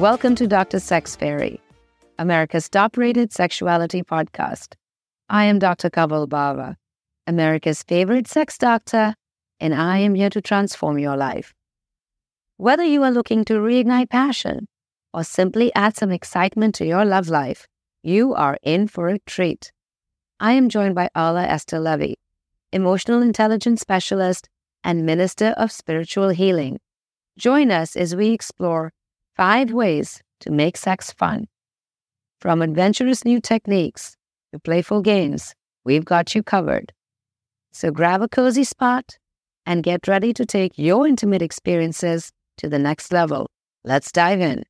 Welcome to Dr. Sex Fairy, America's top rated sexuality podcast. I am Dr. Kaval Bawa, America's favorite sex doctor, and I am here to transform your life. Whether you are looking to reignite passion or simply add some excitement to your love life, you are in for a treat. I am joined by Alla Esther Levy, emotional intelligence specialist and minister of spiritual healing. Join us as we explore five ways to make sex fun. From adventurous new techniques to playful games, we've got you covered. So grab a cozy spot and get ready to take your intimate experiences to the next level. Let's dive in.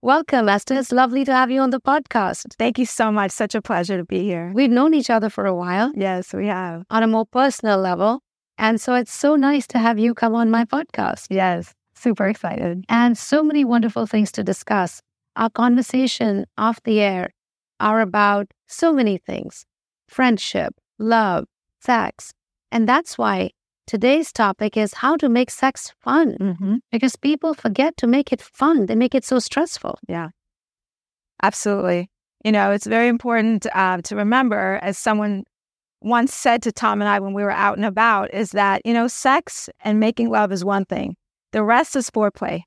Welcome, Esther. It's lovely to have you on the podcast. Thank you so much. Such a pleasure to be here. We've known each other for a while. Yes, we have. On a more personal level. And so it's so nice to have you come on my podcast. Yes, super excited. And so many wonderful things to discuss. Our conversation off the air are about so many things friendship, love, sex. And that's why today's topic is how to make sex fun Mm-hmm. because people forget to make it fun. They make it so stressful. Yeah, absolutely. You know, it's very important uh, to remember, as someone once said to Tom and I when we were out and about, is that, you know, sex and making love is one thing, the rest is foreplay.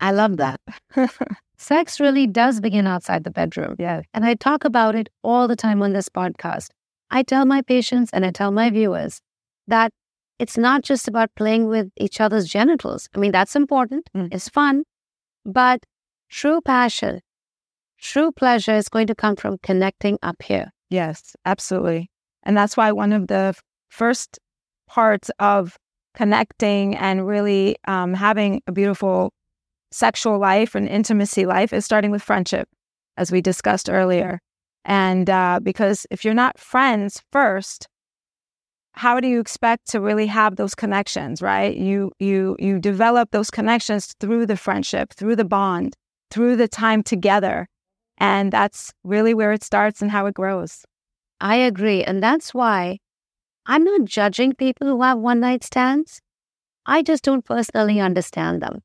I love that. Sex really does begin outside the bedroom. yeah. And I talk about it all the time on this podcast. I tell my patients and I tell my viewers that it's not just about playing with each other's genitals. I mean, that's important, Mm. it's fun, but true passion, true pleasure is going to come from connecting up here. Yes, absolutely. And that's why one of the first parts of connecting and really um, having a beautiful sexual life and intimacy life is starting with friendship, as we discussed earlier. And uh, because if you're not friends first, how do you expect to really have those connections, right? You you you develop those connections through the friendship, through the bond, through the time together. And that's really where it starts and how it grows. I agree. And that's why I'm not judging people who have one night stands. I just don't personally understand them.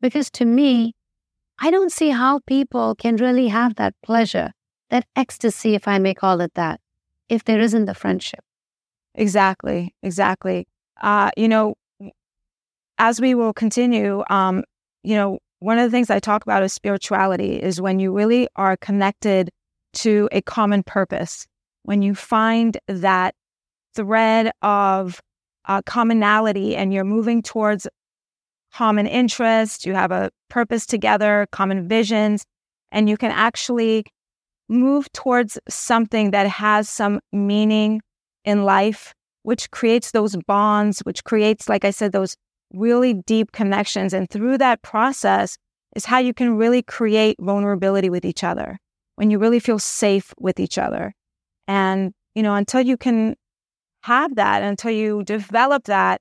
Because to me, I don't see how people can really have that pleasure, that ecstasy, if I may call it that, if there isn't the friendship. Exactly, exactly. Uh, you know, as we will continue, um, you know, one of the things I talk about is spirituality is when you really are connected to a common purpose, when you find that thread of uh, commonality and you're moving towards common interest, you have a purpose together, common visions, and you can actually move towards something that has some meaning in life, which creates those bonds, which creates, like I said, those really deep connections. And through that process is how you can really create vulnerability with each other when you really feel safe with each other. And, you know, until you can have that, until you develop that,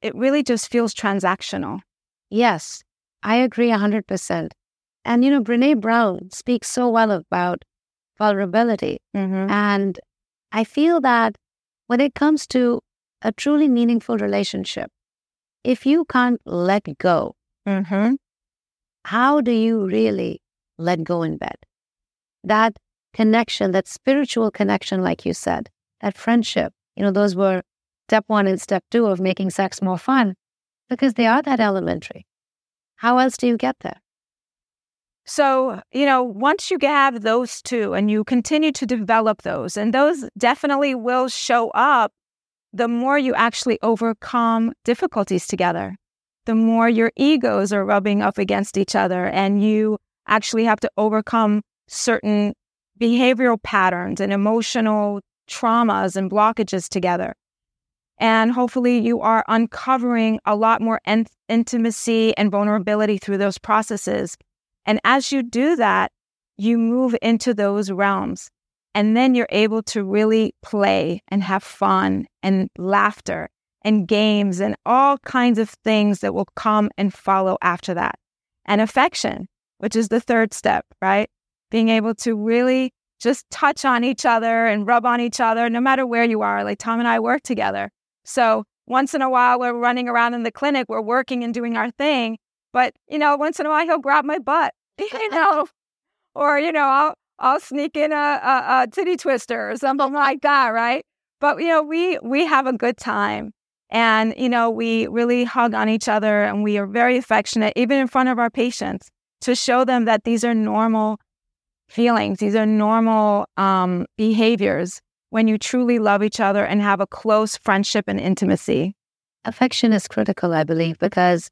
it really just feels transactional. Yes, I agree 100%. And, you know, Brene Brown speaks so well about vulnerability. Mm-hmm. And I feel that when it comes to a truly meaningful relationship, if you can't let go, Mm-hmm. how do you really let go in bed? That connection, that spiritual connection, like you said, that friendship, you know, those were step one and step two of making sex more fun because they are that elementary. How else do you get there? So, you know, once you have those two and you continue to develop those, and those definitely will show up the more you actually overcome difficulties together, the more your egos are rubbing up against each other, and you actually have to overcome certain behavioral patterns and emotional traumas and blockages together. And hopefully, you are uncovering a lot more intimacy and vulnerability through those processes. And as you do that, you move into those realms. And then you're able to really play and have fun and laughter and games and all kinds of things that will come and follow after that. And affection, which is the third step, right? Being able to really just touch on each other and rub on each other, no matter where you are. Like Tom and I work together. So once in a while, we're running around in the clinic, we're working and doing our thing. But, you know, once in a while he'll grab my butt, you know, or, you know, I'll, I'll sneak in a, a, a titty twister or something like that, right? But, you know, we, we have a good time. And, you know, we really hug on each other and we are very affectionate, even in front of our patients, to show them that these are normal feelings, these are normal um, behaviors when you truly love each other and have a close friendship and intimacy. Affection is critical, I believe, because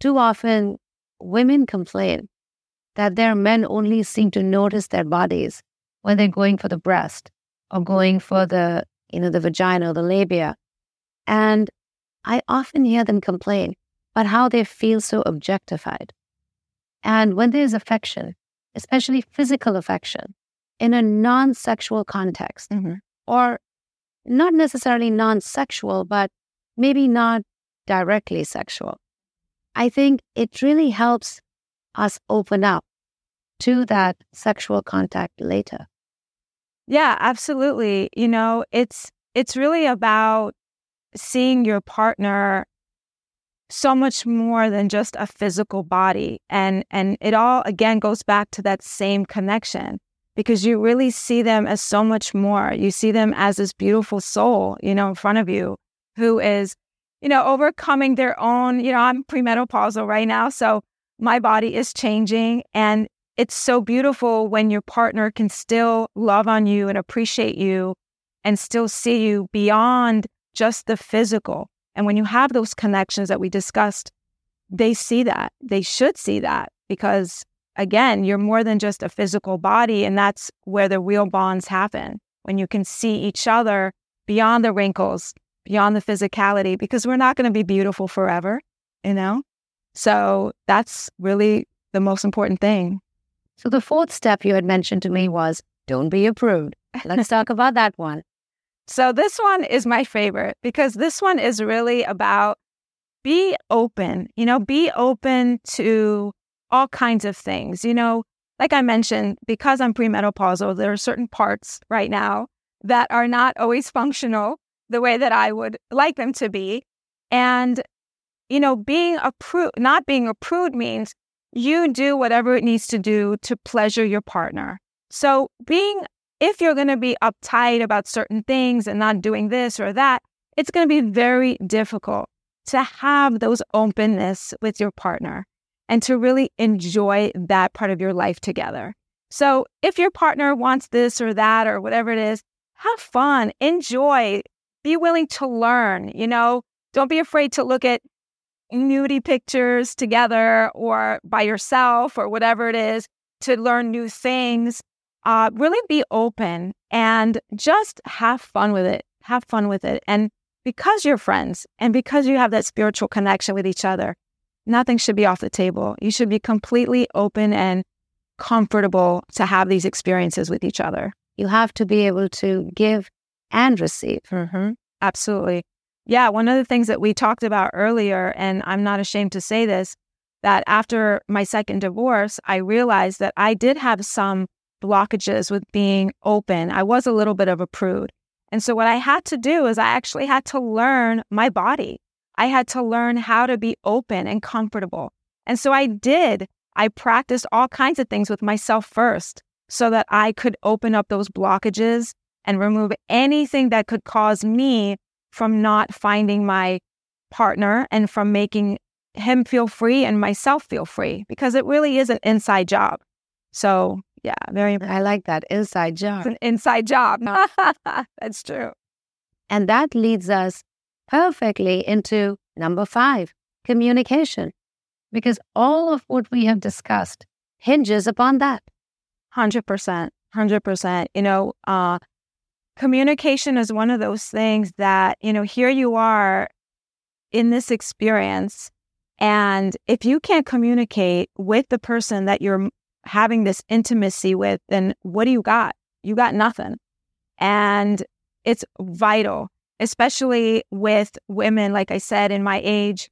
too often women complain that their men only seem to notice their bodies when they're going for the breast or going for the, you know, the vagina or the labia. And I often hear them complain about how they feel so objectified. And when there's affection, especially physical affection, in a non sexual context, mm-hmm. or not necessarily non sexual, but maybe not directly sexual, I think it really helps us open up to that sexual contact later. Yeah, absolutely. You know, it's it's really about seeing your partner so much more than just a physical body. And and it all again goes back to that same connection because you really see them as so much more. You see them as this beautiful soul you know in front of you who is you know overcoming their own you know I'm premenopausal right now so my body is changing. And it's so beautiful when your partner can still love on you and appreciate you and still see you beyond just the physical. And when you have those connections that we discussed, they see that. They should see that because, again, you're more than just a physical body. And that's where the real bonds happen when you can see each other beyond the wrinkles, beyond the physicality, because we're not going to be beautiful forever, you know? So that's really the most important thing. So the fourth step you had mentioned to me was don't be a prude. Let's talk about that one. So this one is my favorite because this one is really about be open, you know, be open to all kinds of things. You know, like I mentioned, because I'm premenopausal, there are certain parts right now that are not always functional the way that I would like them to be. And, you know, being a prude, not being a prude means you do whatever it needs to do to pleasure your partner. So being if you're going to be uptight about certain things and not doing this or that, it's going to be very difficult to have those openness with your partner and to really enjoy that part of your life together. So if your partner wants this or that or whatever it is, have fun, enjoy, be willing to learn, you know, don't be afraid to look at nudie pictures together or by yourself or whatever it is to learn new things uh, really be open and just have fun with it. Have fun with it. And because you're friends and because you have that spiritual connection with each other, nothing should be off the table. You should be completely open and comfortable to have these experiences with each other. You have to be able to give and receive. Mm-hmm. Absolutely. Yeah. One of the things that we talked about earlier, and I'm not ashamed to say this, that after my second divorce, I realized that I did have some blockages with being open. I was a little bit of a prude. And so what I had to do is I actually had to learn my body. I had to learn how to be open and comfortable. And so I did. I practiced all kinds of things with myself first so that I could open up those blockages and remove anything that could cause me from not finding my partner and from making him feel free and myself feel free because it really is an inside job. So yeah, very. I like that inside job. It's an inside job. That's true. And that leads us perfectly into number five communication, because all of what we have discussed hinges upon that. 100%. 100%. You know, uh, communication is one of those things that, you know, here you are in this experience. And if you can't communicate with the person that you're having this intimacy with, then what do you got? You got nothing. And it's vital, especially with women, like I said, in my age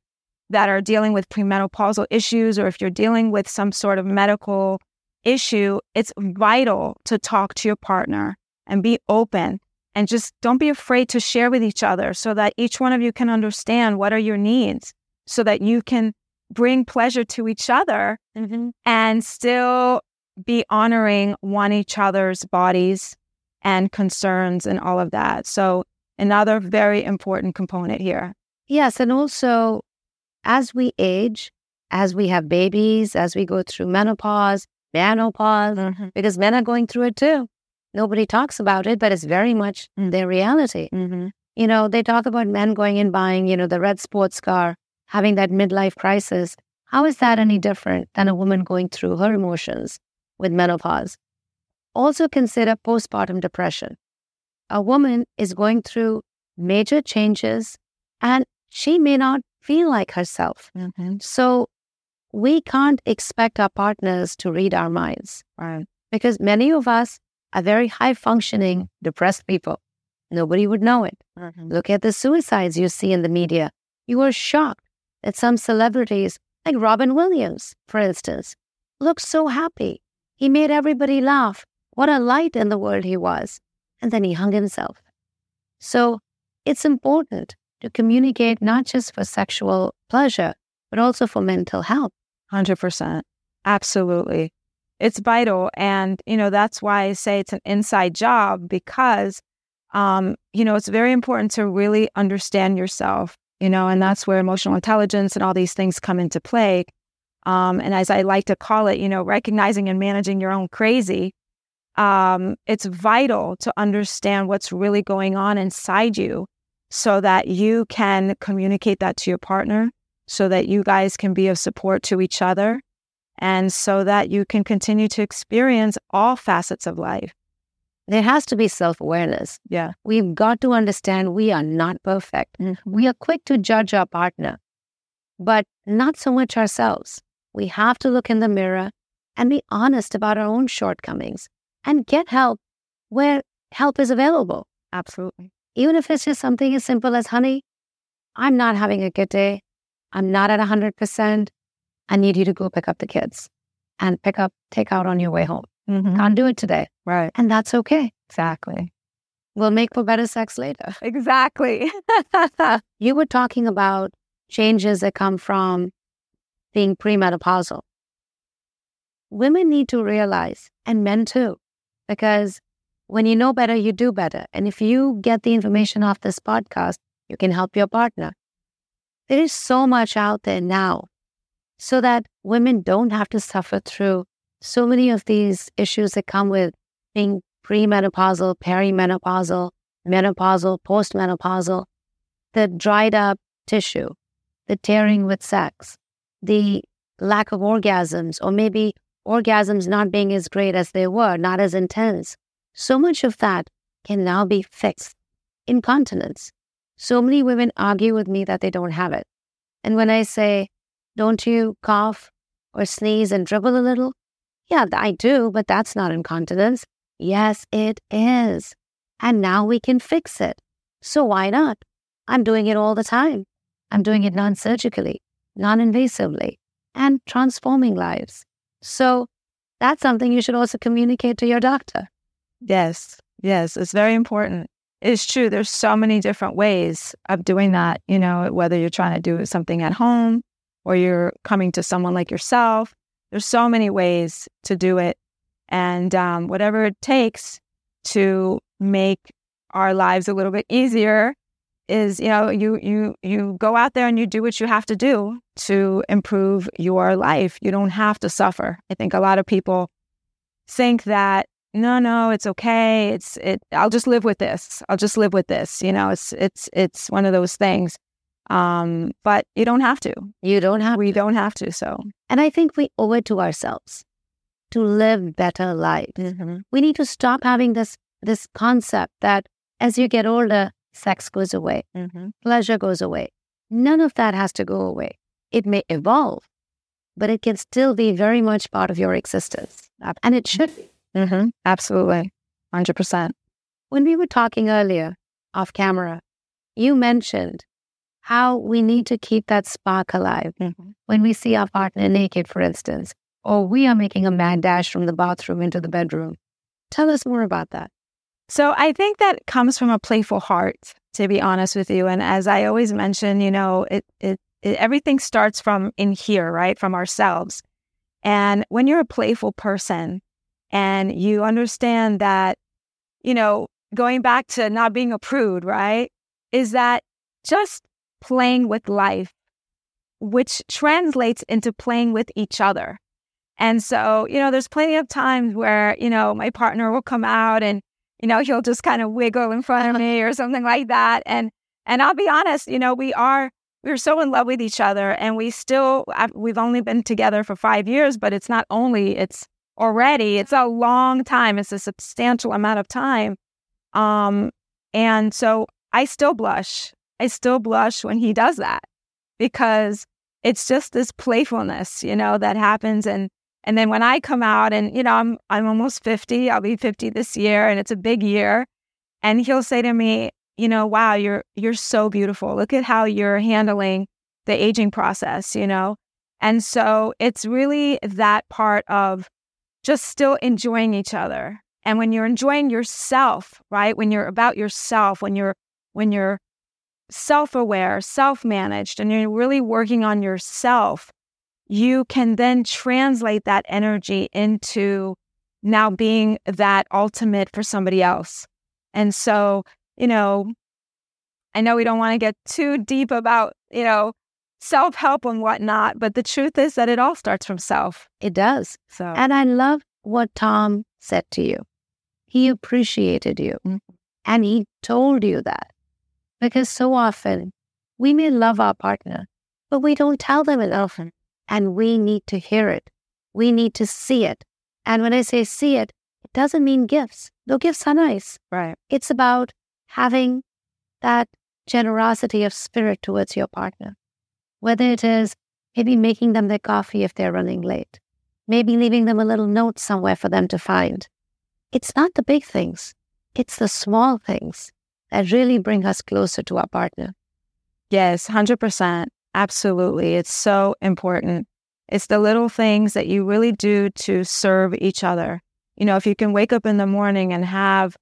that are dealing with premenopausal issues, or if you're dealing with some sort of medical issue, it's vital to talk to your partner and be open and just don't be afraid to share with each other so that each one of you can understand what are your needs so that you can bring pleasure to each other Mm-hmm. and still be honoring one each other's bodies and concerns and all of that. So, another very important component here. Yes. And also, as we age, as we have babies, as we go through menopause, menopause, because men are going through it too. Nobody talks about it, but it's very much their reality. Mm-hmm. You know, they talk about men going and buying, you know, the red sports car, having that midlife crisis. How is that any different than a woman going through her emotions with menopause? Also consider postpartum depression. A woman is going through major changes and she may not feel like herself. Mm-hmm. So we can't expect our partners to read our minds Right. because many of us are very high functioning, depressed people. Nobody would know it. Mm-hmm. Look at the suicides you see in the media. You are shocked that some celebrities, like Robin Williams, for instance, looked so happy. He made everybody laugh. What a light in the world he was. And then he hung himself. So it's important to communicate not just for sexual pleasure, but also for mental health. 100%. Absolutely. It's vital. And, you know, that's why I say it's an inside job because, um, you know, it's very important to really understand yourself, you know, and that's where emotional intelligence and all these things come into play. Um, and as I like to call it, you know, recognizing and managing your own crazy. Um, it's vital to understand what's really going on inside you so that you can communicate that to your partner so that you guys can be of support to each other and so that you can continue to experience all facets of life. There has to be self awareness. Yeah. We've got to understand we are not perfect. Mm-hmm. We are quick to judge our partner, but not so much ourselves. We have to look in the mirror and be honest about our own shortcomings and get help where help is available. Absolutely. Even if it's just something as simple as, honey, I'm not having a good day. I'm not at 100%. I need you to go pick up the kids and pick up, take out on your way home. Mm-hmm. Can't do it today. Right. And that's okay. Exactly. We'll make for better sex later. Exactly. you were talking about changes that come from being premenopausal. Women need to realize, and men too, because when you know better, you do better. And if you get the information off this podcast, you can help your partner. There is so much out there now so that women don't have to suffer through so many of these issues that come with being premenopausal, perimenopausal, menopausal, postmenopausal, the dried up tissue, the tearing with sex, the lack of orgasms, or maybe orgasms not being as great as they were, not as intense. So much of that can now be fixed. Incontinence. So many women argue with me that they don't have it. And when I say, don't you cough or sneeze and dribble a little? Yeah, I do, but that's not incontinence. Yes, it is. And now we can fix it. So why not? I'm doing it all the time. I'm doing it non surgically, non invasively, and transforming lives. So that's something you should also communicate to your doctor. Yes. Yes. It's very important. It's true. There's so many different ways of doing that, you know, whether you're trying to do something at home or you're coming to someone like yourself. There's so many ways to do it. And um, whatever it takes to make our lives a little bit easier is, you know, you you you go out there and you do what you have to do to improve your life. You don't have to suffer. I think a lot of people think that no, no, it's okay. It's it. I'll just live with this. I'll just live with this. You know, it's it's it's one of those things. Um, but you don't have to. You don't have We to. don't have to. So And I think we owe it to ourselves to live better lives. We need to stop having this this concept that as you get older, sex goes away, pleasure goes away. None of that has to go away. It may evolve, but it can still be very much part of your existence. And it should be. Mm-hmm. Absolutely, hundred percent. When we were talking earlier off camera, you mentioned how we need to keep that spark alive mm-hmm. when we see our partner naked, for instance, or we are making a mad dash from the bathroom into the bedroom. Tell us more about that. So I think that comes from a playful heart, to be honest with you. And as I always mention, you know, it it everything starts from in here, right? From ourselves. And when you're a playful person and you understand that, you know, going back to not being a prude, right? Is that just playing with life, which translates into playing with each other. And so, you know, there's plenty of times where, you know, my partner will come out and, you know, he'll just kind of wiggle in front of me or something like that. And, and I'll be honest, you know, we are, we're so in love with each other and we still, we've only been together for five years, but it's not only, it's already, it's a long time. It's a substantial amount of time. Um, and so I still blush. I still blush when he does that because it's just this playfulness, you know, that happens. And and then when I come out and, you know, I'm I'm almost 50, I'll be 50 this year and it's a big year. And he'll say to me, you know, wow, you're you're so beautiful. Look at how you're handling the aging process, you know? And so it's really that part of just still enjoying each other. And when you're enjoying yourself, right? When you're about yourself, when you're when you're self-aware, self-managed and you're really working on yourself, you can then translate that energy into now being that ultimate for somebody else. And so, you know, I know we don't want to get too deep about, you know, self help and whatnot, but the truth is that it all starts from self. It does. So, and I love what Tom said to you. He appreciated you mm-hmm. and he told you that because so often we may love our partner, but we don't tell them enough and we need to hear it. We need to see it. And when I say see it, it doesn't mean gifts. No gifts are nice. Right. It's about having that generosity of spirit towards your partner. Whether it is maybe making them their coffee if they're running late, maybe leaving them a little note somewhere for them to find. It's not the big things, it's the small things that really bring us closer to our partner. Yes, 100%. Absolutely. It's so important. It's the little things that you really do to serve each other. You know, if you can wake up in the morning and have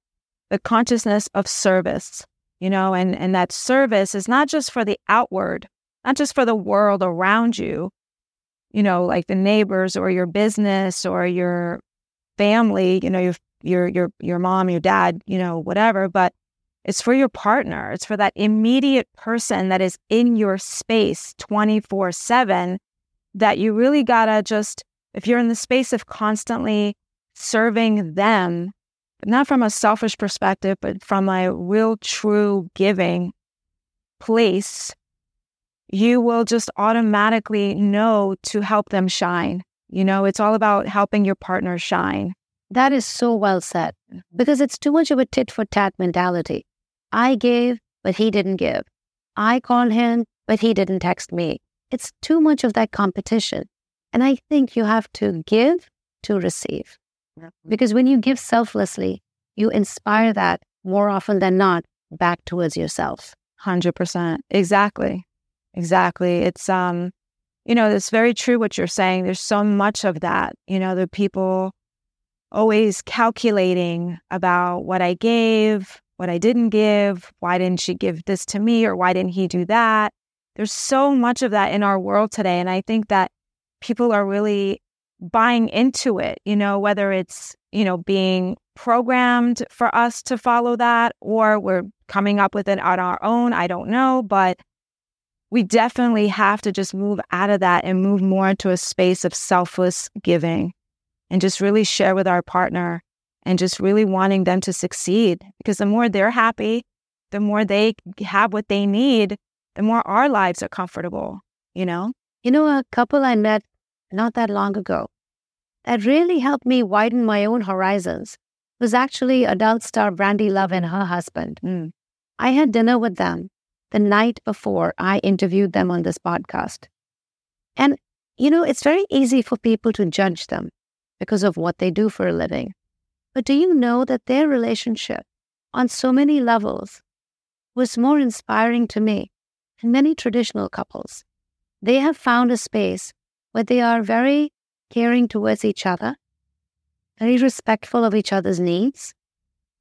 the consciousness of service, you know, and, and that service is not just for the outward, not just for the world around you, you know, like the neighbors or your business or your family, you know, your your your your mom, your dad, you know, whatever, but it's for your partner. It's for that immediate person that is in your space 24 7 that you really gotta just, if you're in the space of constantly serving them, not from a selfish perspective, but from a real, true giving place, you will just automatically know to help them shine. You know, it's all about helping your partner shine. That is so well said because it's too much of a tit for tat mentality. I gave, but he didn't give. I called him, but he didn't text me. It's too much of that competition. And I think you have to give to receive. Because when you give selflessly, you inspire that more often than not back towards yourself. 100%. Exactly. Exactly. It's, um, you know, it's very true what you're saying. There's so much of that. You know, the people always calculating about what I gave, what I didn't give. Why didn't she give this to me? Or why didn't he do that? There's so much of that in our world today. And I think that people are really buying into it, you know, whether it's, you know, being programmed for us to follow that or we're coming up with it on our own. I don't know. But we definitely have to just move out of that and move more into a space of selfless giving and just really share with our partner and just really wanting them to succeed because the more they're happy, the more they have what they need, the more our lives are comfortable, you know? You know, a couple I met not that long ago that really helped me widen my own horizons was actually adult star Brandy Love and her husband. Mm. I had dinner with them the night before I interviewed them on this podcast. And, you know, it's very easy for people to judge them because of what they do for a living. But do you know that their relationship on so many levels was more inspiring to me than many traditional couples? They have found a space where they are very caring towards each other, very respectful of each other's needs,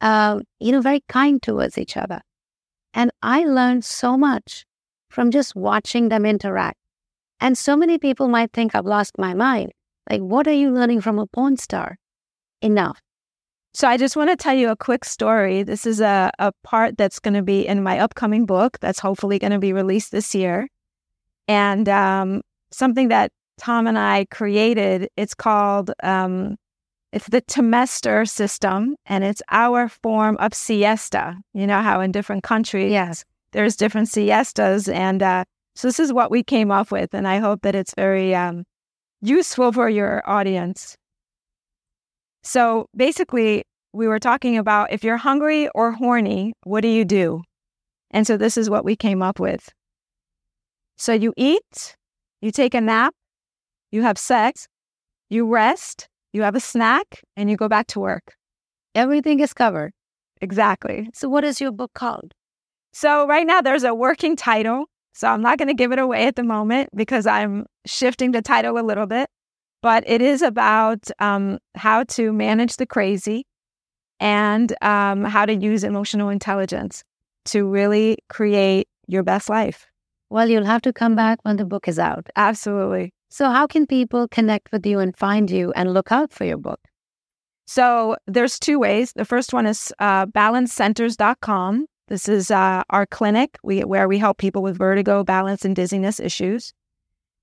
uh, you know, very kind towards each other. And I learned so much from just watching them interact. And so many people might think I've lost my mind. Like, what are you learning from a porn star? Enough. So I just want to tell you a quick story. This is a, a part that's going to be in my upcoming book that's hopefully going to be released this year. And um, something that Tom and I created, it's called, um, it's the Temester system, and it's our form of siesta. You know how in different countries, Yes. there's different siestas. And uh, so this is what we came up with. And I hope that it's very um, useful for your audience. So basically, we were talking about if you're hungry or horny, what do you do? And so this is what we came up with. So you eat, you take a nap, you have sex, you rest, you have a snack, and you go back to work. Everything is covered. Exactly. So, what is your book called? So right now there's a working title. So I'm not going to give it away at the moment because I'm shifting the title a little bit. But it is about um, how to manage the crazy and um, how to use emotional intelligence to really create your best life. Well, you'll have to come back when the book is out. Absolutely. So, how can people connect with you and find you and look out for your book? So there's two ways. The first one is uh, balancecenters.com. This is uh, our clinic we, where we help people with vertigo, balance, and dizziness issues.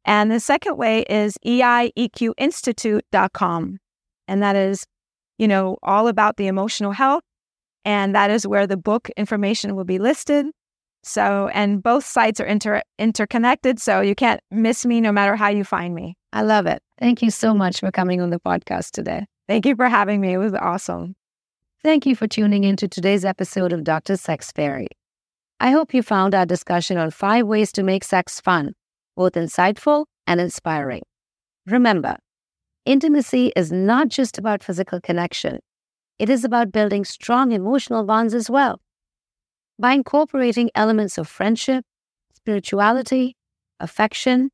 And the second way is EIEQinstitute.com. And that is, you know, all about the emotional health. And that is where the book information will be listed. So, and both sites are inter- interconnected. So you can't miss me no matter how you find me. I love it. Thank you so much for coming on the podcast today. Thank you for having me. It was awesome. Thank you for tuning in to today's episode of Dr. Sex Fairy. I hope you found our discussion on five ways to make sex fun, both insightful and inspiring. Remember, intimacy is not just about physical connection, it is about building strong emotional bonds as well. By incorporating elements of friendship, spirituality, affection,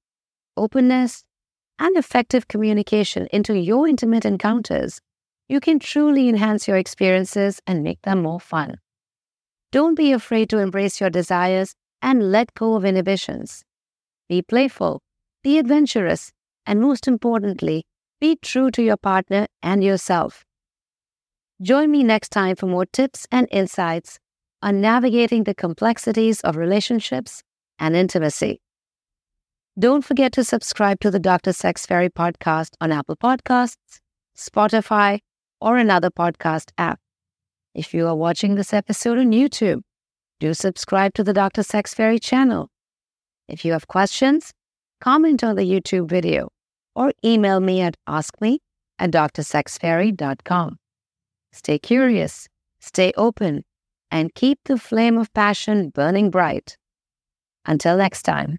openness, and effective communication into your intimate encounters, you can truly enhance your experiences and make them more fun. Don't be afraid to embrace your desires and let go of inhibitions. Be playful, be adventurous, and most importantly, be true to your partner and yourself. Join me next time for more tips and insights on navigating the complexities of relationships and intimacy. Don't forget to subscribe to the Dr. Sex Fairy podcast on Apple Podcasts, Spotify, or another podcast app. If you are watching this episode on YouTube, do subscribe to the Dr. Sex Fairy channel. If you have questions, comment on the YouTube video or email me at askme at drsexfairy.com. Stay curious, stay open, and keep the flame of passion burning bright. Until next time.